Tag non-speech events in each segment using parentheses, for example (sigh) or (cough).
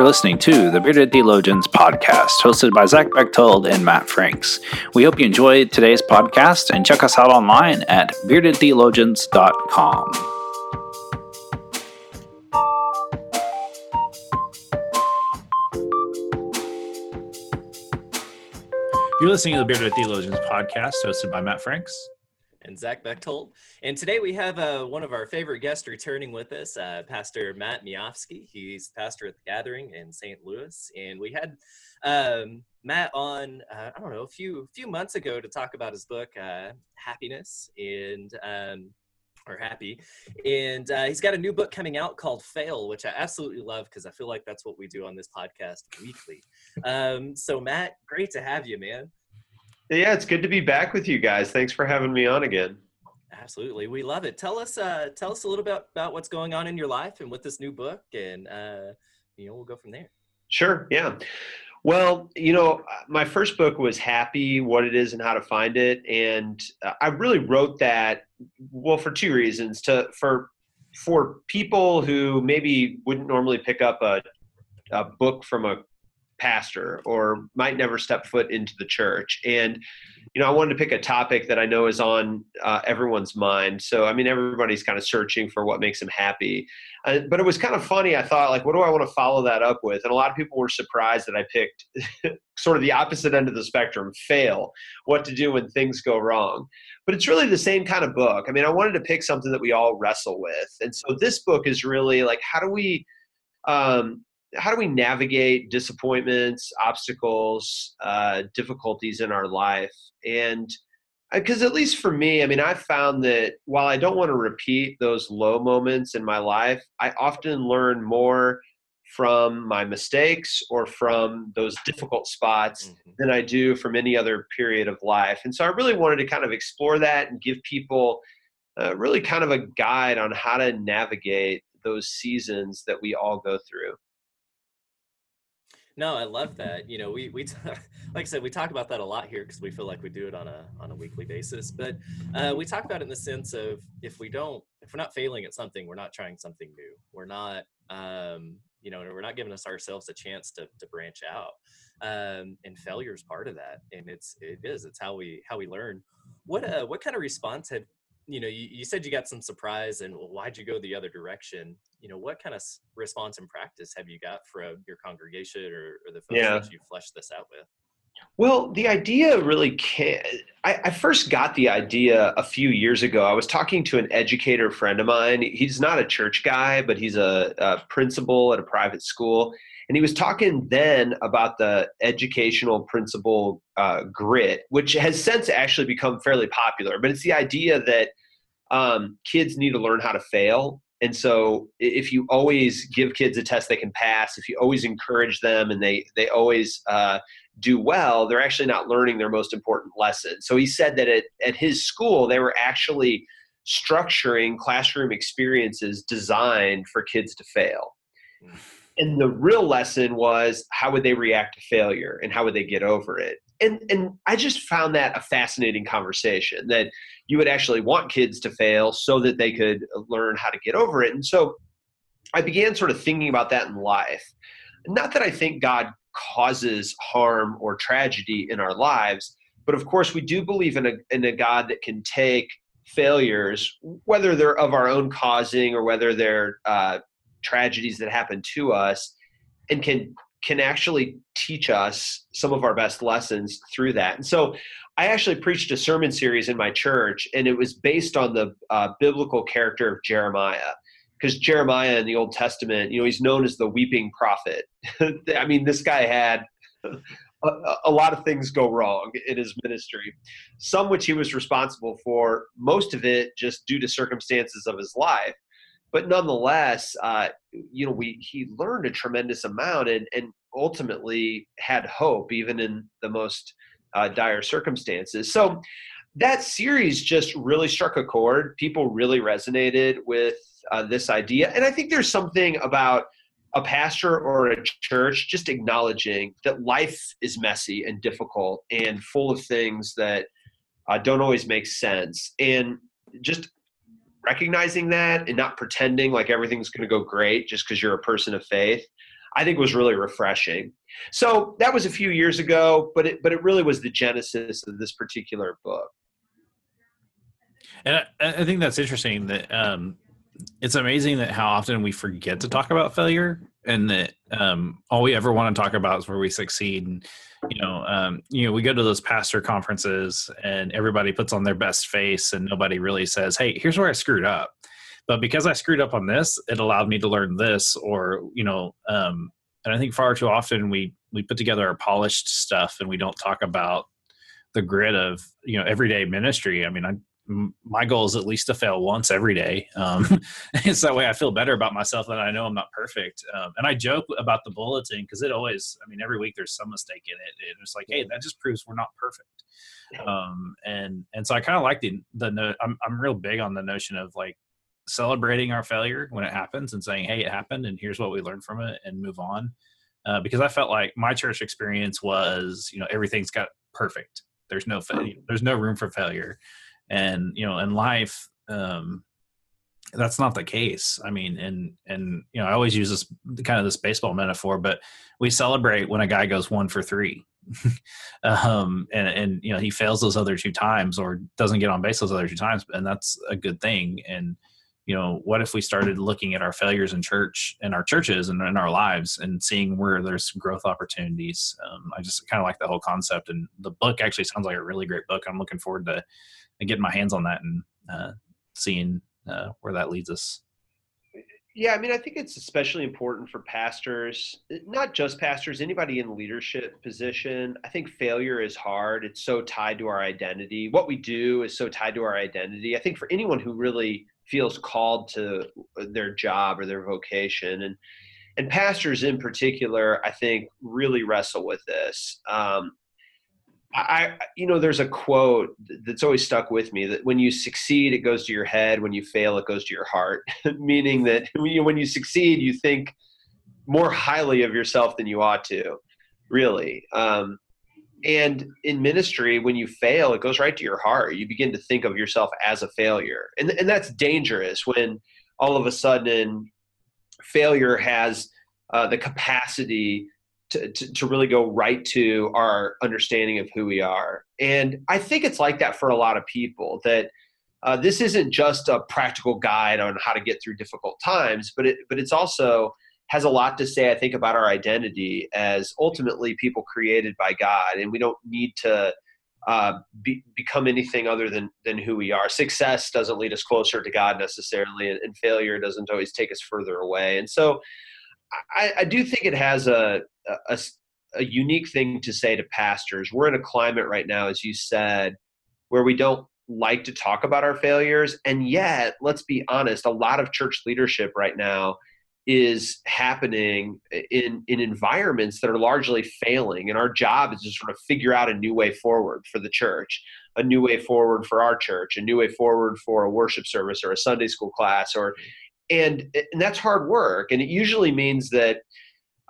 You're listening to the Bearded Theologians podcast, hosted by Zach Bechtold and Matt Franks. We hope you enjoyed today's podcast and check us out online at beardedtheologians.com. You're listening to the Bearded Theologians podcast, hosted by Matt Franks and Zach Bechtold. And today we have uh, one of our favorite guests returning with us, uh, Pastor Matt Miofsky. He's pastor at the Gathering in St. Louis, and we had um, Matt on uh, I don't know a few few months ago to talk about his book uh, Happiness and. Um, or happy and uh, he's got a new book coming out called fail which i absolutely love because i feel like that's what we do on this podcast weekly um, so matt great to have you man yeah, it's good to be back with you guys. Thanks for having me on again. Absolutely, we love it. Tell us, uh, tell us a little bit about what's going on in your life and with this new book, and uh, you know, we'll go from there. Sure. Yeah. Well, you know, my first book was Happy, What It Is and How to Find It. And I really wrote that, well, for two reasons. To For for people who maybe wouldn't normally pick up a, a book from a pastor or might never step foot into the church. And, you know, I wanted to pick a topic that I know is on uh, everyone's mind. So, I mean, everybody's kind of searching for what makes them happy. Uh, but it was kind of funny. I thought, like, what do I want to follow that up with? And a lot of people were surprised that I picked (laughs) sort of the opposite end of the spectrum fail, what to do when things go wrong. But it's really the same kind of book. I mean, I wanted to pick something that we all wrestle with. And so this book is really like, how do we, um, how do we navigate disappointments, obstacles, uh, difficulties in our life? And because uh, at least for me, I mean, I've found that while I don't want to repeat those low moments in my life, I often learn more from my mistakes or from those difficult spots mm-hmm. than I do from any other period of life. And so I really wanted to kind of explore that and give people uh, really kind of a guide on how to navigate those seasons that we all go through. No, I love that. You know, we we (laughs) like I said, we talk about that a lot here because we feel like we do it on a on a weekly basis. But uh, we talk about it in the sense of if we don't, if we're not failing at something, we're not trying something new. We're not, um, you know, we're not giving us ourselves a chance to to branch out. Um, and failure is part of that, and it's it is it's how we how we learn. What uh what kind of response have you know, you, you said you got some surprise and well, why'd you go the other direction? You know, what kind of response and practice have you got from your congregation or, or the folks yeah. that you fleshed this out with? Well, the idea really can I, I, first got the idea a few years ago. I was talking to an educator friend of mine. He's not a church guy, but he's a, a principal at a private school. And he was talking then about the educational principle uh, grit, which has since actually become fairly popular. But it's the idea that um, kids need to learn how to fail. And so if you always give kids a test they can pass, if you always encourage them and they, they always uh, do well, they're actually not learning their most important lesson. So he said that at, at his school, they were actually structuring classroom experiences designed for kids to fail. And the real lesson was how would they react to failure and how would they get over it? And, and I just found that a fascinating conversation that you would actually want kids to fail so that they could learn how to get over it. And so I began sort of thinking about that in life. Not that I think God causes harm or tragedy in our lives, but of course we do believe in a, in a God that can take failures, whether they're of our own causing or whether they're uh, tragedies that happen to us, and can can actually teach us some of our best lessons through that. And so I actually preached a sermon series in my church, and it was based on the uh, biblical character of Jeremiah. Because Jeremiah in the Old Testament, you know, he's known as the weeping prophet. (laughs) I mean, this guy had (laughs) a, a, lot of things go wrong in his ministry, some which he was responsible for, most of it just due to circumstances of his life. But nonetheless, uh, you know, we he learned a tremendous amount and, and ultimately had hope even in the most uh, dire circumstances. So that series just really struck a chord. People really resonated with uh, this idea. And I think there's something about a pastor or a church just acknowledging that life is messy and difficult and full of things that uh, don't always make sense. And just recognizing that and not pretending like everything's going to go great just because you're a person of faith I think was really refreshing. So that was a few years ago, but it but it really was the genesis of this particular book. And I, I think that's interesting that um, it's amazing that how often we forget to talk about failure and that um, all we ever want to talk about is where we succeed. And you know um, you know we go to those pastor conferences and everybody puts on their best face and nobody really says hey here's where i screwed up. But because i screwed up on this it allowed me to learn this or you know um, and i think far too often we we put together our polished stuff and we don't talk about the grit of you know everyday ministry. I mean i my goal is at least to fail once every day. Um, (laughs) (laughs) it's that way I feel better about myself that I know I'm not perfect. Um, and I joke about the bulletin because it always, I mean, every week there's some mistake in it. And it's like, hey, that just proves we're not perfect. Um, and and so I kind of like the the no, I'm I'm real big on the notion of like celebrating our failure when it happens and saying, hey, it happened, and here's what we learned from it, and move on. Uh, because I felt like my church experience was, you know, everything's got perfect. There's no fa- there's no room for failure and you know in life um that's not the case. I mean and and you know i always use this kind of this baseball metaphor but we celebrate when a guy goes one for three. (laughs) Um and and you know he fails those other two times or doesn't get on base those other two times and that's a good thing. And you know what if we started looking at our failures in church in our churches and in our lives and seeing where there's growth opportunities? Um, i just kind of like the whole concept and the book actually sounds like a really great book. I'm looking forward to and getting my hands on that and uh, seeing uh, where that leads us. Yeah, I mean, I think it's especially important for pastors, not just pastors, anybody in leadership position. I think failure is hard. It's so tied to our identity. What we do is so tied to our identity. I think for anyone who really feels called to their job or their vocation, and and pastors in particular, I think really wrestle with this. Um, I, you know, there's a quote that's always stuck with me that when you succeed, it goes to your head. When you fail, it goes to your heart. (laughs) Meaning that (laughs) when you succeed, you think more highly of yourself than you ought to, really. Um, and in ministry, when you fail, it goes right to your heart. You begin to think of yourself as a failure, and and that's dangerous when all of a sudden failure has uh, the capacity to, to, to, really go right to our understanding of who we are. And I think it's like that for a lot of people that uh, this isn't just a practical guide on how to get through difficult times, but it, but it's also has a lot to say, I think, about our identity as ultimately people created by God. And we don't need to uh, be, become anything other than, than who we are. Success doesn't lead us closer to God necessarily, and, and failure doesn't always take us further away. And so I, I do think it has a, a, a unique thing to say to pastors. We're in a climate right now, as you said, where we don't like to talk about our failures. And yet, let's be honest, a lot of church leadership right now is happening in in environments that are largely failing and our job is to sort of figure out a new way forward for the church a new way forward for our church a new way forward for a worship service or a sunday school class or and and that's hard work. And it usually means that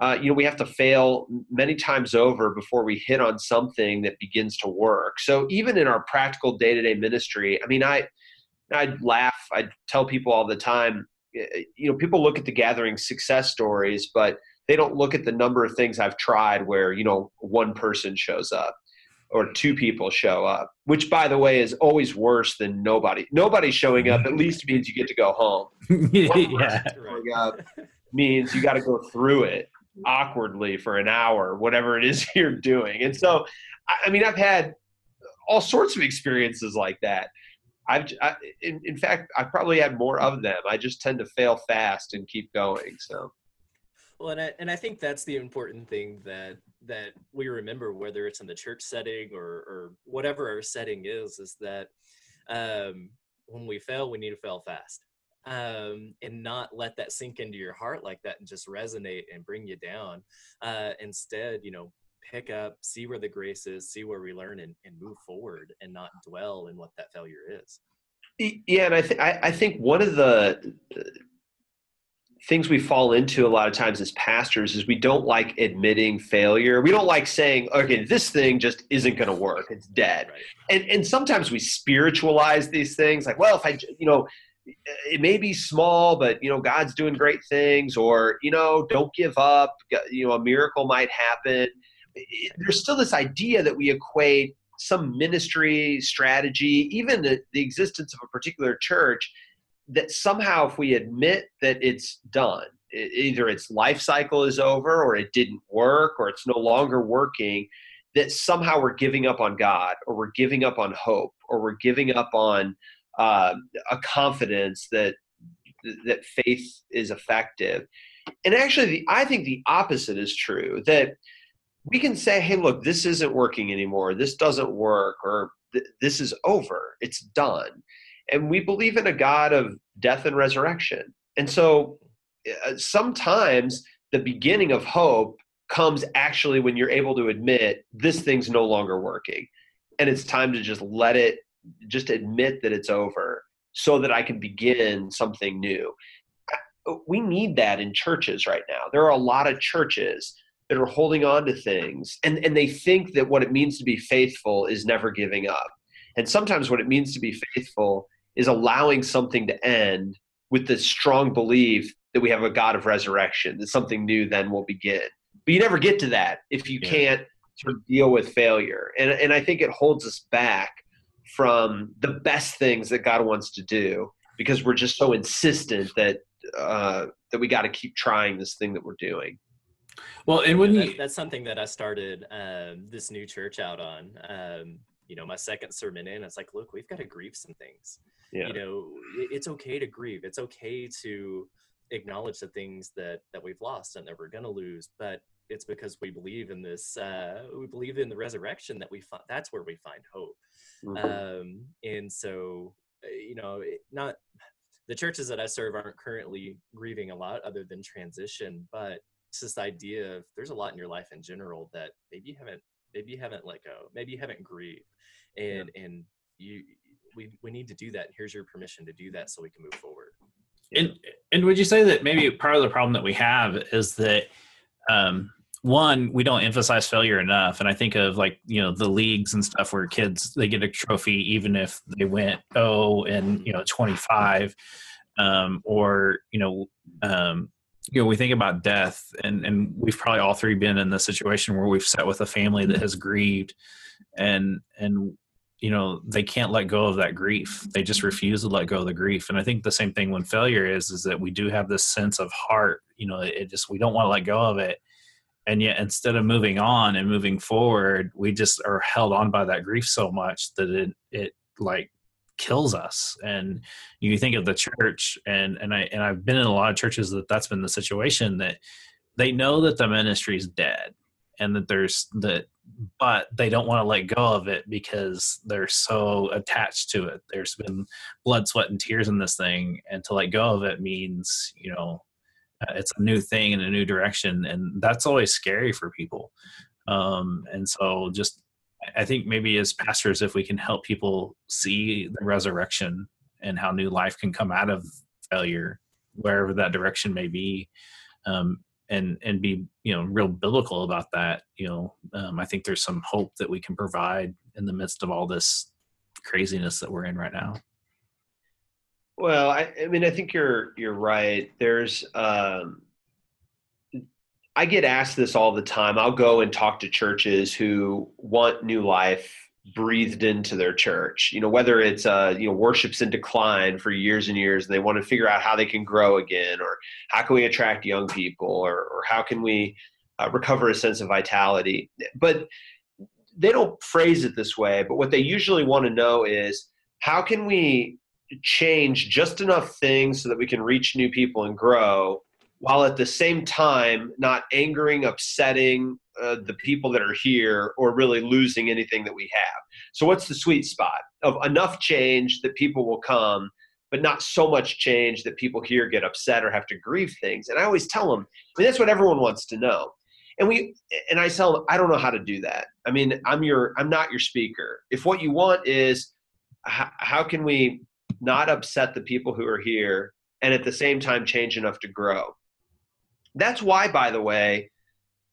uh, you know we have to fail many times over before we hit on something that begins to work. So even in our practical day-to-day ministry i mean i i laugh i tell people all the time you know people look at the gathering success stories but they don't look at the number of things i've tried where you know one person shows up or two people show up, which by the way is always worse than nobody. Nobody showing up at least means you get to go home. (laughs) yeah. Showing up (laughs) means you got to go through it awkwardly for an hour, whatever it is (laughs) you're doing. And so, I mean, I've had all sorts of experiences like that. I've, I, in, in fact, I've probably had more of them. I just tend to fail fast and keep going. So. Well, and I, and I think that's the important thing that that we remember, whether it's in the church setting or or whatever our setting is, is that um, when we fail, we need to fail fast, um, and not let that sink into your heart like that and just resonate and bring you down. Uh, instead, you know, pick up, see where the grace is, see where we learn, and, and move forward, and not dwell in what that failure is. Yeah, and I, th- I, I think one of the things we fall into a lot of times as pastors is we don't like admitting failure. We don't like saying, okay, this thing just isn't going to work. It's dead. Right. And, and sometimes we spiritualize these things like, well, if I, you know, it may be small, but you know God's doing great things, or you know don't give up. You know a miracle might happen. There's still this idea that we equate some ministry strategy, even the, the existence of a particular church, that somehow if we admit that it's done, either its life cycle is over, or it didn't work, or it's no longer working, that somehow we're giving up on God, or we're giving up on hope, or we're giving up on uh, a confidence that that faith is effective. And actually, the, I think the opposite is true. That we can say, "Hey, look, this isn't working anymore. This doesn't work, or this is over. It's done." And we believe in a God of death and resurrection. And so, uh, sometimes the beginning of hope comes actually when you're able to admit this thing's no longer working, and it's time to just let it just admit that it's over so that I can begin something new. We need that in churches right now. There are a lot of churches that are holding on to things and, and they think that what it means to be faithful is never giving up. And sometimes what it means to be faithful is allowing something to end with the strong belief that we have a God of resurrection, that something new then will begin. But you never get to that if you yeah. can't sort of deal with failure. And, and I think it holds us back from the best things that God wants to do because we're just so insistent that uh, that we got to keep trying this thing that we're doing. Well, and when you, that, that's something that I started um, this new church out on. Um, you know, my second sermon in, it's like, look, we've got to grieve some things. Yeah. You know, it's okay to grieve. It's okay to acknowledge the things that that we've lost and that we're going to lose, but it's because we believe in this. Uh, we believe in the resurrection that we find. That's where we find hope. Mm-hmm. Um, and so, uh, you know, not the churches that I serve aren't currently grieving a lot other than transition, but it's this idea of there's a lot in your life in general that maybe you haven't, maybe you haven't let go, maybe you haven't grieved, and yeah. and you we we need to do that. Here's your permission to do that so we can move forward. And and would you say that maybe part of the problem that we have is that um, one we don't emphasize failure enough and i think of like you know the leagues and stuff where kids they get a trophy even if they went oh and you know 25 um, or you know um, you know we think about death and and we've probably all three been in the situation where we've sat with a family that has grieved and and you know they can't let go of that grief. They just refuse to let go of the grief. And i think the same thing when failure is is that we do have this sense of heart you know it just we don't want to let go of it. And yet instead of moving on and moving forward we just are held on by that grief so much that it it like kills us. And you think of the church and and i and i've been in a lot of churches that that's been the situation that they know that the ministry is dead and that there's that but they don't want to let go of it because they're so attached to it. There's been blood sweat and tears in this thing and to let go of it means you know uh, it's a new thing in a new direction and that's always scary for people. Um, and so just i think maybe as pastors if we can help people see the resurrection and how new life can come out of failure wherever that direction may be um, and and be you know real biblical about that you know um, i think there's some hope that we can provide in the midst of all this craziness that we're in right now well, I, I mean, I think you're you're right. There's um, I get asked this all the time. I'll go and talk to churches who want new life breathed into their church. You know, whether it's uh, you know worship's in decline for years and years, and they want to figure out how they can grow again, or how can we attract young people, or or how can we uh, recover a sense of vitality. But they don't phrase it this way. But what they usually want to know is how can we change just enough things so that we can reach new people and grow while at the same time not angering upsetting uh, the people that are here or really losing anything that we have. So what's the sweet spot? Of enough change that people will come but not so much change that people here get upset or have to grieve things. And i always tell them I mean, that's what everyone wants to know. And we and i tell them i don't know how to do that. I mean i'm your i'm not your speaker. If what you want is how, how can we not upset the people who are here, and at the same time change enough to grow. That's why, by the way,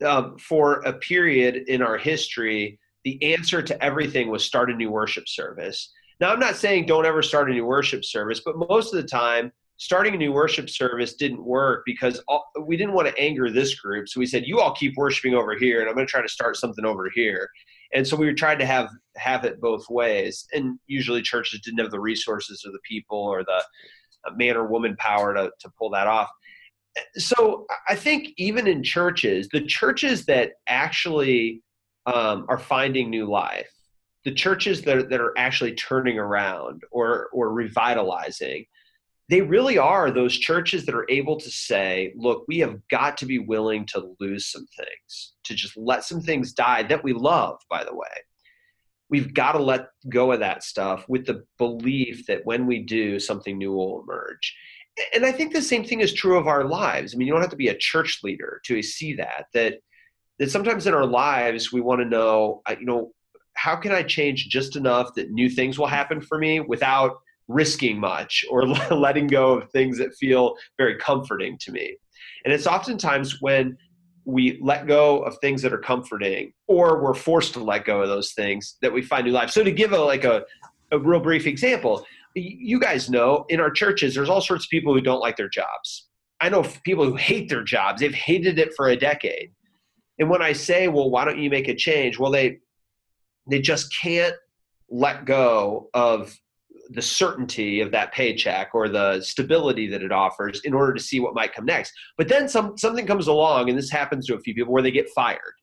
um, for a period in our history, the answer to everything was start a new worship service. Now, I'm not saying don't ever start a new worship service, but most of the time, starting a new worship service didn't work because all, we didn't want to anger this group. So we said, "You all keep worshiping over here, and I'm going to try to start something over here." And so we were trying to have have it both ways. And usually, churches didn't have the resources or the people or the man or woman power to to pull that off. So I think even in churches, the churches that actually um, are finding new life the churches that are, that are actually turning around or or revitalizing they really are those churches that are able to say look we have got to be willing to lose some things to just let some things die that we love by the way. We've got to let go of that stuff with the belief that when we do something new will emerge and i think the same thing is true of our lives i mean you don't have to be a church leader to see that that that sometimes in our lives we want to know you know how can I change just enough that new things will happen for me without risking much or (laughs) letting go of things that feel very comforting to me? And it's oftentimes when we let go of things that are comforting or we're forced to let go of those things that we find new life. So to give a like a, a real brief example, you guys know in our churches there's all sorts of people who don't like their jobs. I know people who hate their jobs. They've hated it for a decade. And when I say, well, why don't you make a change? Well, they they just can't let go of the certainty of that paycheck or the stability that it offers in order to see what might come next. But then some something comes along, and this happens to a few people where they get fired.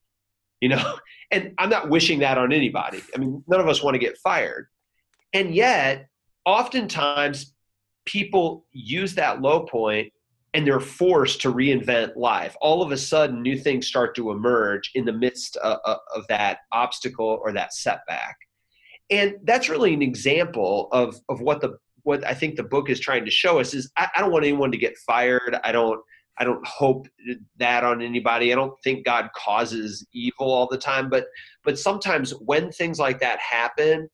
You know, (laughs) and I'm not wishing that on anybody. I mean, none of us want to get fired. And yet, oftentimes people use that low point and they're forced to reinvent life. All of a sudden, new things start to emerge in the midst of, of, that obstacle or that setback. And that's really an example of, of what the what I think the book is trying to show us is I, I don't want anyone to get fired. I don't I don't hope that on anybody. I don't think God causes evil all the time, but but sometimes when things like that happen,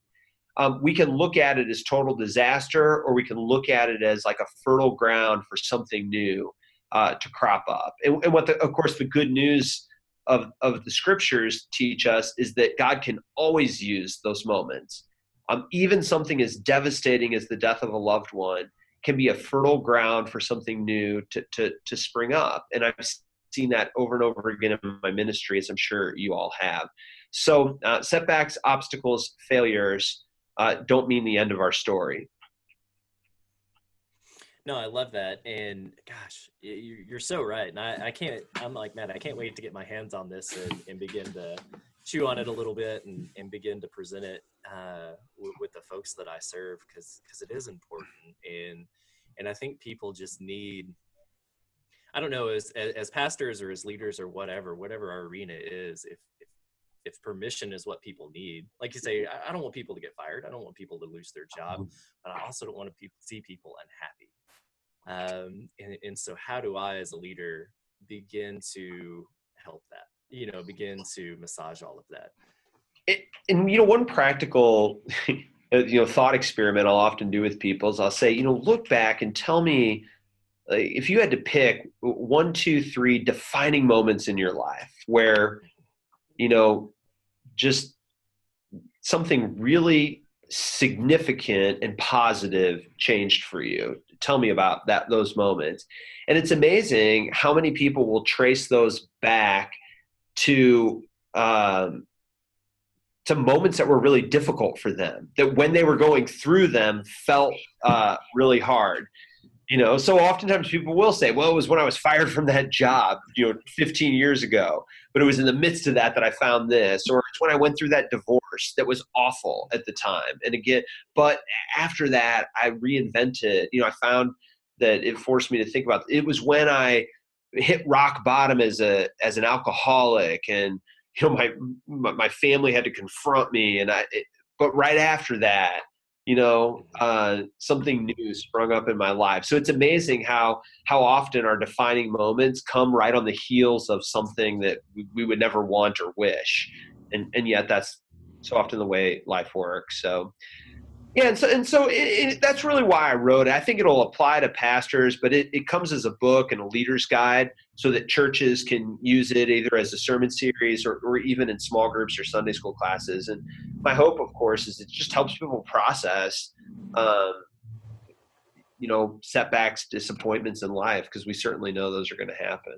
um, we can look at it as total disaster or we can look at it as like a fertile ground for something new uh, to crop up. And, and what the, of course the good news of, of the scriptures teach us is that god can always use those moments. Um, even something as devastating as the death of a loved one can be a fertile ground for something new to, to, to spring up. And i've seen that over and over again in my ministry as i'm sure you all have. So uh, setbacks obstacles failures uh, don't mean the end of our story. No, I love that. And gosh, you're so right. And I, I can't, I'm like, man, I can't wait to get my hands on this and, and begin to chew on it a little bit and, and begin to present it uh, w- with the folks that I serve because because it is important. And and I think people just need, I don't know, as, as pastors or as leaders or whatever, whatever our arena is, if if permission is what people need. Like you say i don't want people to get fired. I don't want people to lose their job mm-hmm. but i also don't want to see people unhappy. Um, and, and so how do i as a leader begin to help that you know begin to massage all of that? It, and you know one practical (laughs) you know thought experiment i'll often do with people is i'll say you know look back and tell me if you had to pick one two three defining moments in your life where you know, just something really significant and positive changed for you. Tell me about that those moments. And it's amazing how many people will trace those back to um, to moments that were really difficult for them. That when they were going through them felt uh, really hard you know so oftentimes people will say well it was when i was fired from that job you know 15 years ago but it was in the midst of that that i found this or it's when i went through that divorce that was awful at the time. And again but after that i reinvented you know i found that it forced me to think about it was when i hit rock bottom as a as an alcoholic and you know my my family had to confront me and i it, but right after that you know uh, something new sprung up in my life. So it's amazing how how often our defining moments come right on the heels of something that we, would never want or wish. And and yet that's so often the way life works. So Yeah, and so and so it, it, that's really why I wrote it. I think it'll apply to pastors, but it, it comes as a book and a leader's guide so that churches can use it either as a sermon series or, or even in small groups or Sunday school classes. And my hope, of course, is it just helps people process, um, you know, setbacks, disappointments in life because we certainly know those are going to happen.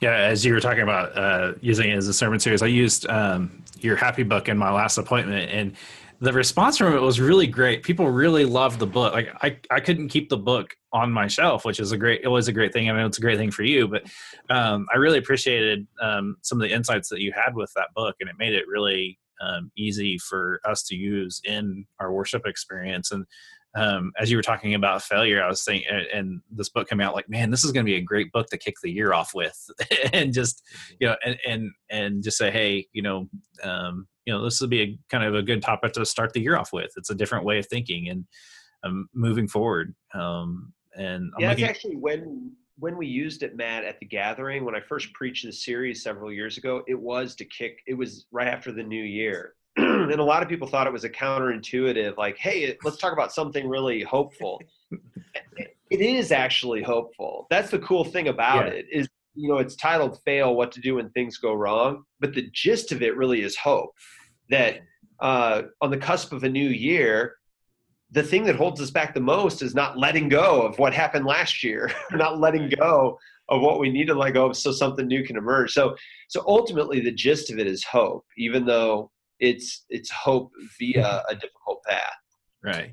Yeah, as you were talking about uh, using it as a sermon series, I used um, your happy book in my last appointment, and the response from it was really great. People really loved the book. Like I, I couldn't keep the book on my shelf, which is a great, it was a great thing. I mean, it's a great thing for you, but um, I really appreciated um, some of the insights that you had with that book, and it made it really um, easy for us to use in our worship experience. And um, as you were talking about failure, I was thinking, and this book came out like, man, this is going to be a great book to kick the year off with, (laughs) and just you know, and and and just say, hey, you know, um, you know, this would be a kind of a good topic to start the year off with. It's a different way of thinking and um, moving forward. Um, and I'm yeah, looking- actually when when we used it, Matt, at the gathering when I first preached the series several years ago, it was to kick. It was right after the new year (clears throat) and a lot of people thought it was a counterintuitive, like, hey, let's talk about something really hopeful. (laughs) it is actually hopeful. That's the cool thing about yeah. it is, you know, it's titled "Fail: What to Do When Things Go Wrong," but the gist of it really is hope. That uh, on the cusp of a new year, the thing that holds us back the most is not letting go of what happened last year, (laughs) not letting go of what we need to let go of so something new can emerge. So, so ultimately, the gist of it is hope, even though it's it's hope via (laughs) a difficult path. Right.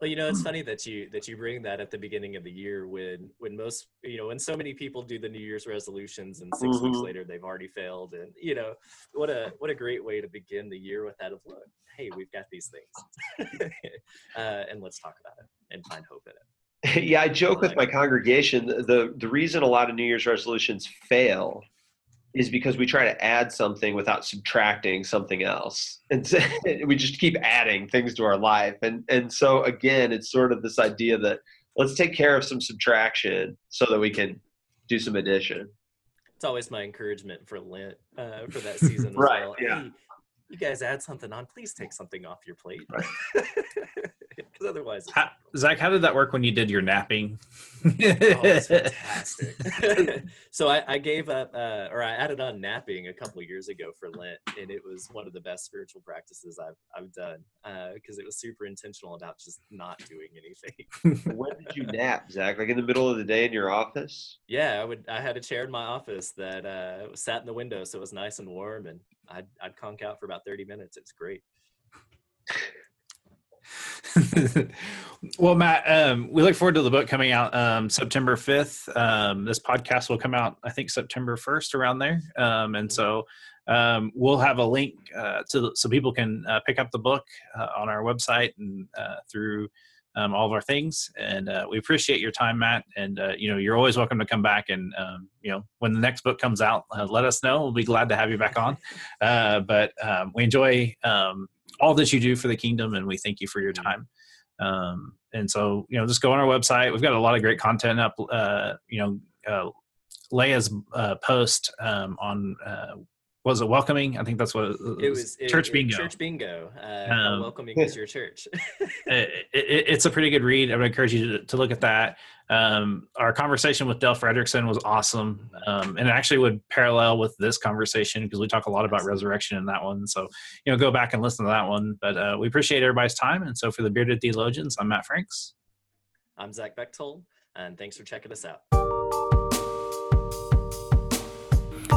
Well, you know, it's (clears throat) funny that you that you bring that at the beginning of the year when when most you know when so many people do the New Year's resolutions and 6 mm-hmm. weeks later they've already failed, and you know what a what a great way to begin the year with that of look, hey, we've got these things, (laughs) uh, and let's talk about it and find hope in it. (laughs) yeah, I joke with my congregation. The the reason a lot of New Year's resolutions fail is because we try to add something without subtracting something else. And so (laughs) we just keep adding things to our life. And and so again it's sort of this idea that let's take care of some subtraction so that we can do some addition. It's always my encouragement for lent uh, for that season (laughs) right well. yeah. Hey, you guys add something on please take something off your plate. Right. (laughs) because otherwise how, zach how did that work when you did your napping? Oh, it's (laughs) fantastic. (laughs) So I, I, gave up uh, or i added on napping a couple years ago for lent and it was one of the best spiritual practices i've, I've done because uh, it was super intentional about just not doing anything. (laughs) When did you nap zach? Like in the middle of the day in your office? Yeah i would i had a chair in my office that uh, sat in the window so it was nice and warm and i'd, I'd conk out for about 30 minutes. It's great (laughs) well, Matt, um, we look forward to the book coming out um, September 5th. Um, this podcast will come out, I think, September 1st around there. Um, and so um, we'll have a link uh, to so people can uh, pick up the book uh, on our website and uh, through um, all of our things. And uh, we appreciate your time, Matt. And uh, you know, you're always welcome to come back. And you know, when the next book comes out, let us know. We'll be glad to have you back on. but we enjoy all that you do for the kingdom, and we thank you for your mm-hmm. time. Um, and so, you know, just go on our website. We've got a lot of great content up. Uh, you know, uh, Leia's uh, post um, on uh, was it welcoming? I think that's what it was. It was church it, bingo. Church bingo. Uh, um, welcoming is your church. (laughs) it, it, it's a pretty good read. I would encourage you to, to look at that. Um, our conversation with Dale Fredrickson was awesome, um, and it actually would parallel with this conversation because we talk a lot about resurrection in that one. So, you know, go back and listen to that one. But uh, we appreciate everybody's time, and so for the Bearded Theologians, I'm Matt Franks. I'm Zach Bechtold, and thanks for checking us out.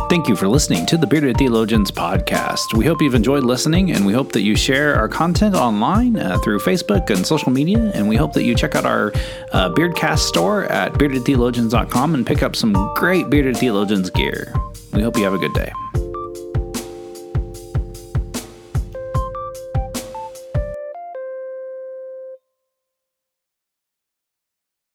Thank you for listening to the Bearded Theologians podcast. We hope you've enjoyed listening, and we hope that you share our content online uh, through Facebook and social media. And we hope that you check out our uh, Beardcast store at beardedtheologians.com and pick up some great Bearded Theologians gear. We hope you have a good day.